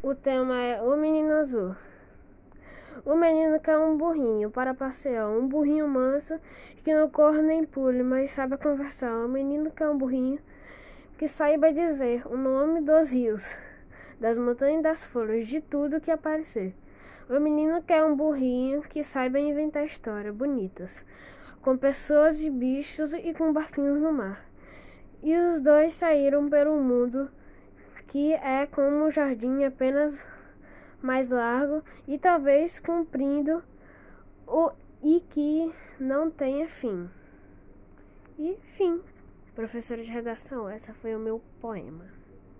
O tema é O Menino Azul. O menino quer um burrinho para passear, um burrinho manso que não corre nem pule, mas sabe conversar. O menino quer um burrinho que saiba dizer o nome dos rios, das montanhas das flores, de tudo que aparecer. O menino quer um burrinho que saiba inventar histórias bonitas, com pessoas e bichos e com barquinhos no mar. E os dois saíram pelo mundo que é como um jardim apenas mais largo e talvez comprido o, e que não tenha fim. E fim. Professora de redação, essa foi o meu poema.